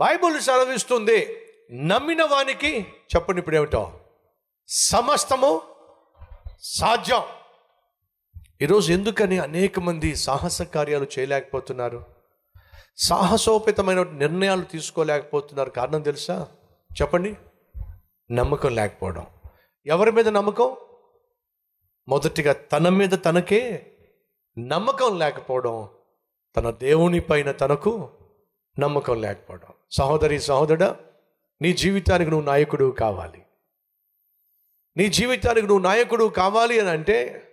Bible సెలవిస్తుంది నమ్మిన వానికి చెప్పండి ఇప్పుడు ఏమిటో సమస్తము సాధ్యం. ఈరోజు ఎందుకని అనేక మంది సాహస కార్యాలు చేయలేకపోతున్నారు? సాహసోపేతమైన నిర్ణయాలు తీసుకోలేకపోతున్నారు. కారణం తెలుసా? చెప్పండి. నమ్మకం లేకపోవడం. ఎవరి మీద నమ్మకం? మొదటిగా తన మీద తనకే నమ్మకం లేకపోవడం. తన దేవుని పైన తనకు నమ్మకం లేకపోవడం. సహోదరి సహోదరుడ నీ జీవితానికి నువ్వు నాయకుడు కావాలి. నీ జీవితానికి నువ్వు నాయకుడు కావాలి అని అంటే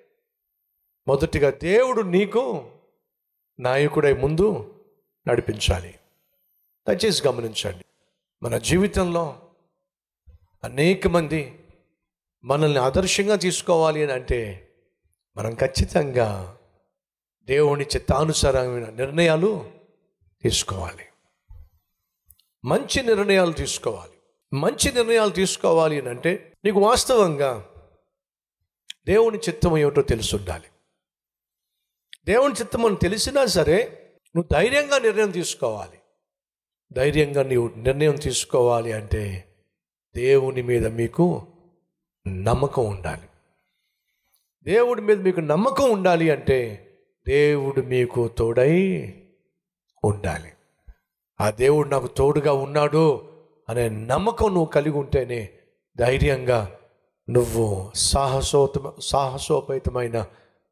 మొదటిగా దేవుడు నీకు నాయకుడై ముందు నడిపించాలి. దయచేసి గమనించండి మన జీవితంలో అనేక మంది మనల్ని ఆదర్శంగా తీసుకోవాలి అని అంటే మనం ఖచ్చితంగా దేవుని చిత్తానుసారమైన నిర్ణయాలు తీసుకోవాలి. మంచి నిర్ణయాలు తీసుకోవాలి. మంచి నిర్ణయాలు తీసుకోవాలి అని అంటే నీకు వాస్తవంగా దేవుని చిత్తం ఏమిటో తెలిసి ఉండాలి. దేవుని చిత్తం అని తెలిసినా సరే నువ్వు ధైర్యంగా నిర్ణయం తీసుకోవాలి. ధైర్యంగా నీవు నిర్ణయం తీసుకోవాలి అంటే దేవుని మీద మీకు నమ్మకం ఉండాలి. దేవుడి మీద మీకు నమ్మకం ఉండాలి అంటే దేవుడు మీకు తోడై ఉండాలి. ఆ దేవుడు నాకు తోడుగా ఉన్నాడు అనే నమ్మకం నువ్వు కలిగి ఉంటేనే ధైర్యంగా నువ్వు సాహసోత సాహసోపేతమైన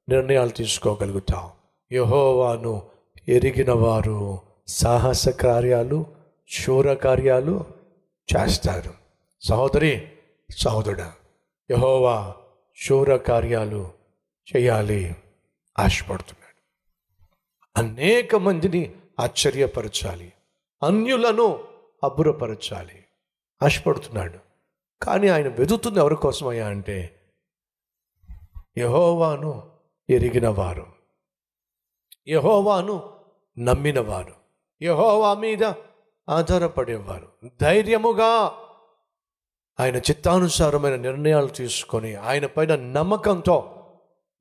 నిర్ణయాలు తీసుకోగలుగుతావు. యహోవాను ఎరిగిన వారు సాహస కార్యాలు శూర కార్యాలు చేస్తారు. సహోదరి సహోదరుడా యహోవా శూర కార్యాలు చేయాలి ఆశపడుతున్నాడు. అనేక మందిని ఆశ్చర్యపరచాలి. అన్యులను అబ్బురపరచాలి. ఆశపడుతున్నాడు. కానీ ఆయన వెతుకుతుంది ఎవరి కోసమయ్యా అంటే యహోవాను ఎరిగిన వారు. యహోవాను నమ్మినవారు యహోవా మీద ఆధారపడేవారు. ధైర్యముగా ఆయన చిత్తానుసారమైన నిర్ణయాలు తీసుకొని ఆయన పైన నమ్మకంతో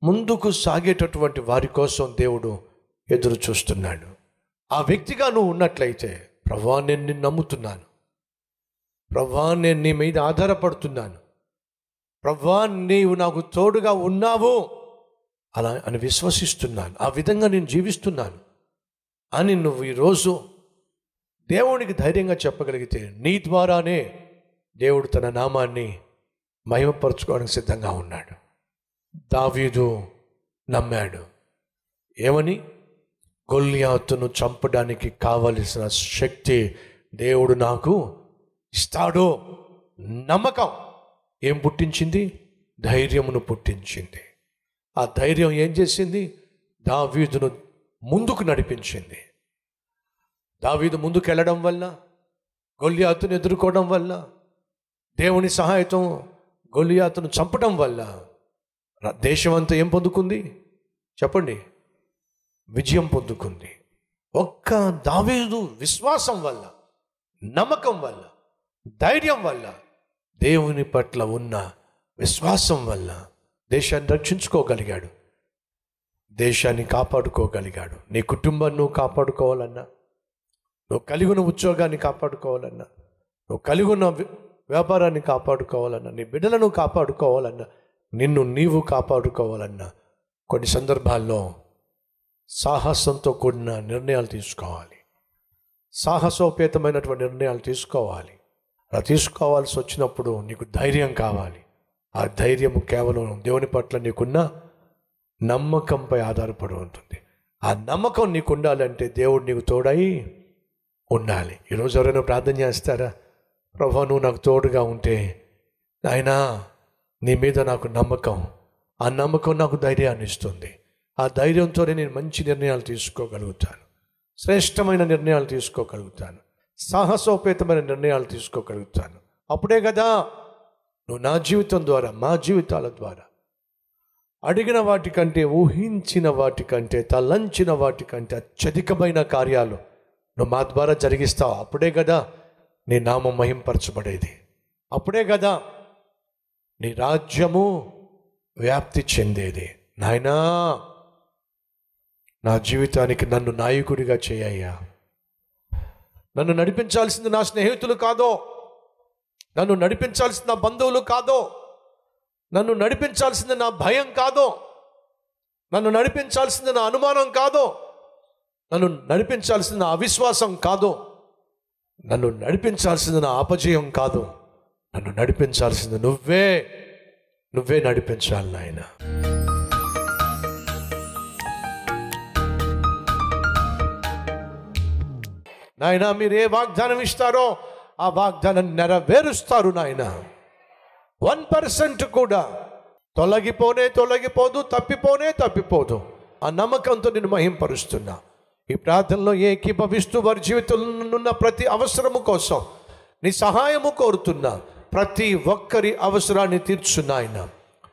ముందుకు సాగేటటువంటి వారి కోసం దేవుడు ఎదురు చూస్తున్నాడు ఆ వ్యక్తిగా నువ్వు ఉన్నట్లయితే ప్రభా నేను నిన్ను నమ్ముతున్నాను. ప్రభా నేను నీ మీద ఆధారపడుతున్నాను. ప్రభా నీవు నాకు తోడుగా ఉన్నావు. అలా అని విశ్వసిస్తున్నాను. ఆ విధంగా నేను జీవిస్తున్నాను అని నువ్వు ఈరోజు దేవునికి ధైర్యంగా చెప్పగలిగితే నీ ద్వారానే దేవుడు తన నామాన్ని మహిమపరచుకోవడానికి సిద్ధంగా ఉన్నాడు. దావీదు నమ్మాడు. ఏమని? గొల్లియాతును చంపడానికి కావలసిన శక్తి దేవుడు నాకు ఇస్తాడు. నమ్మకం. ఏం పుట్టించింది? ధైర్యమును పుట్టించింది. ఆ ధైర్యం ఏం చేసింది? దావీదును ముందుకు నడిపించింది. దావీదు ముందుకు వెళ్ళడం వల్ల గొల్లియాతును ఎదుర్కోవడం వల్ల దేవుని సహాయతం గొల్లియాతును చంపడం వల్ల దేశం అంతా ఏం పొందుకుంది? చెప్పండి. విజయం పొందుకుంది. ఒక్క దావీదు విశ్వాసం వల్ల నమ్మకం వల్ల ధైర్యం వల్ల దేవుని పట్ల ఉన్న విశ్వాసం వల్ల దేశాన్ని రక్షించుకోగలిగాడు. దేశాన్ని కాపాడుకోగలిగాడు. నీ కుటుంబాన్ని నువ్వు కాపాడుకోవాలన్నా నువ్వు కలిగి ఉన్న ఉద్యోగాన్ని కాపాడుకోవాలన్నా నువ్వు కలిగి ఉన్న వ్యాపారాన్ని కాపాడుకోవాలన్నా నీ బిడ్డలను కాపాడుకోవాలన్నా నిన్ను నీవు కాపాడుకోవాలన్నా కొన్ని సందర్భాల్లో సాహసంతో కూడిన నిర్ణయాలు తీసుకోవాలి. సాహసోపేతమైనటువంటి నిర్ణయాలు తీసుకోవాలి. అలా తీసుకోవాల్సి వచ్చినప్పుడు నీకు ధైర్యం కావాలి. ఆ ధైర్యం కేవలం దేవుని పట్ల నీకున్న నమ్మకంపై ఆధారపడి ఉంటుంది. ఆ నమ్మకం నీకు ఉండాలంటే దేవుడు నీకు తోడై ఉండాలి. ఈరోజు ఎవరైనా ప్రార్థన చేస్తారా? ప్రభా నువ్వు నాకు తోడుగా ఉంటే నాయనా నీ మీద నాకు నమ్మకం. ఆ నమ్మకం నాకు ధైర్యాన్ని ఇస్తుంది. ఆ ధైర్యంతోనే నేను మంచి నిర్ణయాలు తీసుకోగలుగుతాను. శ్రేష్టమైన నిర్ణయాలు తీసుకోగలుగుతాను. సాహసోపేతమైన నిర్ణయాలు తీసుకోగలుగుతాను. అప్పుడే కదా నువ్వు నా జీవితం ద్వారా మా జీవితాల ద్వారా అడిగిన వాటికంటే ఊహించిన వాటికంటే తలంచిన వాటికంటే అత్యధికమైన కార్యాలు నువ్వు మా ద్వారా జరిగిస్తావు. అప్పుడే కదా నీ నామం మహింపరచబడేది. అప్పుడే కదా నీ రాజ్యము వ్యాప్తి చెందేది. నాయనా నా జీవితానికి నన్ను నాయకుడిగా చేయయ్యా నన్ను నడిపించాల్సింది నా స్నేహితులు కాదో నన్ను నడిపించాల్సిన నా బంధువులు కాదో నన్ను నడిపించాల్సింది నా భయం కాదో నన్ను నడిపించాల్సింది నా అనుమానం కాదో నన్ను నడిపించాల్సింది నా అవిశ్వాసం కాదో నన్ను నడిపించాల్సింది నా అపజయం కాదు నన్ను నడిపించాల్సింది నువ్వే నువ్వే నడిపించాలి నాయన. నాయన మీరు ఏ వాగ్దానం ఇస్తారో ఆ వాగ్దానం నెరవేరుస్తారు నాయన. వన్ పర్సెంట్ కూడా. తొలగిపోనే తొలగిపోదు తప్పిపోనే తప్పిపోదు. ఆ నమ్మకంతో నేను మహింపరుస్తున్నా. ఈ ప్రార్థనలో ఏకీభవిస్తూ వారి జీవితంలోన్న ప్రతి అవసరము కోసం నీ సహాయము కోరుతున్నా. ప్రతి ఒక్కరి అవసరాన్ని తీర్చు నాయన.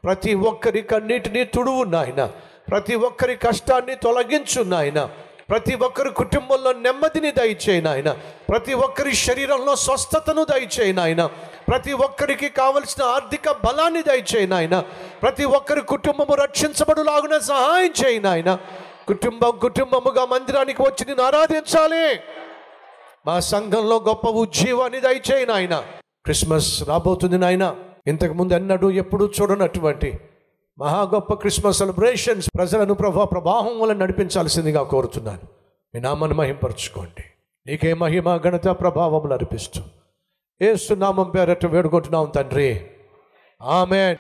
ప్రతి ఒక్కరి కన్నీటిని తుడువు నాయన. ప్రతి ఒక్కరి కష్టాన్ని తొలగించు నాయన. ప్రతి ఒక్కరి కుటుంబంలో నెమ్మదిని దయచేయి నాయన. ప్రతి ఒక్కరి శరీరంలో స్వస్థతను దయచేయి నాయన. ప్రతి ఒక్కరికి కావలసిన ఆర్థిక బలాన్ని దయచేయి నాయన. ప్రతి ఒక్కరి కుటుంబము రక్షించబడులాగున సహాయం చేయి నాయన. కుటుంబం కుటుంబముగా మందిరానికి వచ్చి నేను ఆరాధించాలి. మా సంఘంలో గొప్ప ఉజ్జీవాన్ని దయచేయి నాయన. క్రిస్మస్ రాబోతుంది నాయన. ఇంతకుముందు ఎన్నడూ ఎప్పుడూ చూడనటువంటి మహా గొప్ప క్రిస్మస్ సెలబ్రేషన్స్. ప్రజలను ప్రభా ప్రభావం వల్ల నడిపించాల్సిందిగా కోరుతున్నాను. మీ నామాన్ని మహింపరచుకోండి. నీకే మహిమ ఘనత ప్రభావములు అర్పిస్తూ. ఏసు నామం పేరట్టు వేడుకుంటున్నాం తండ్రి. ఆమె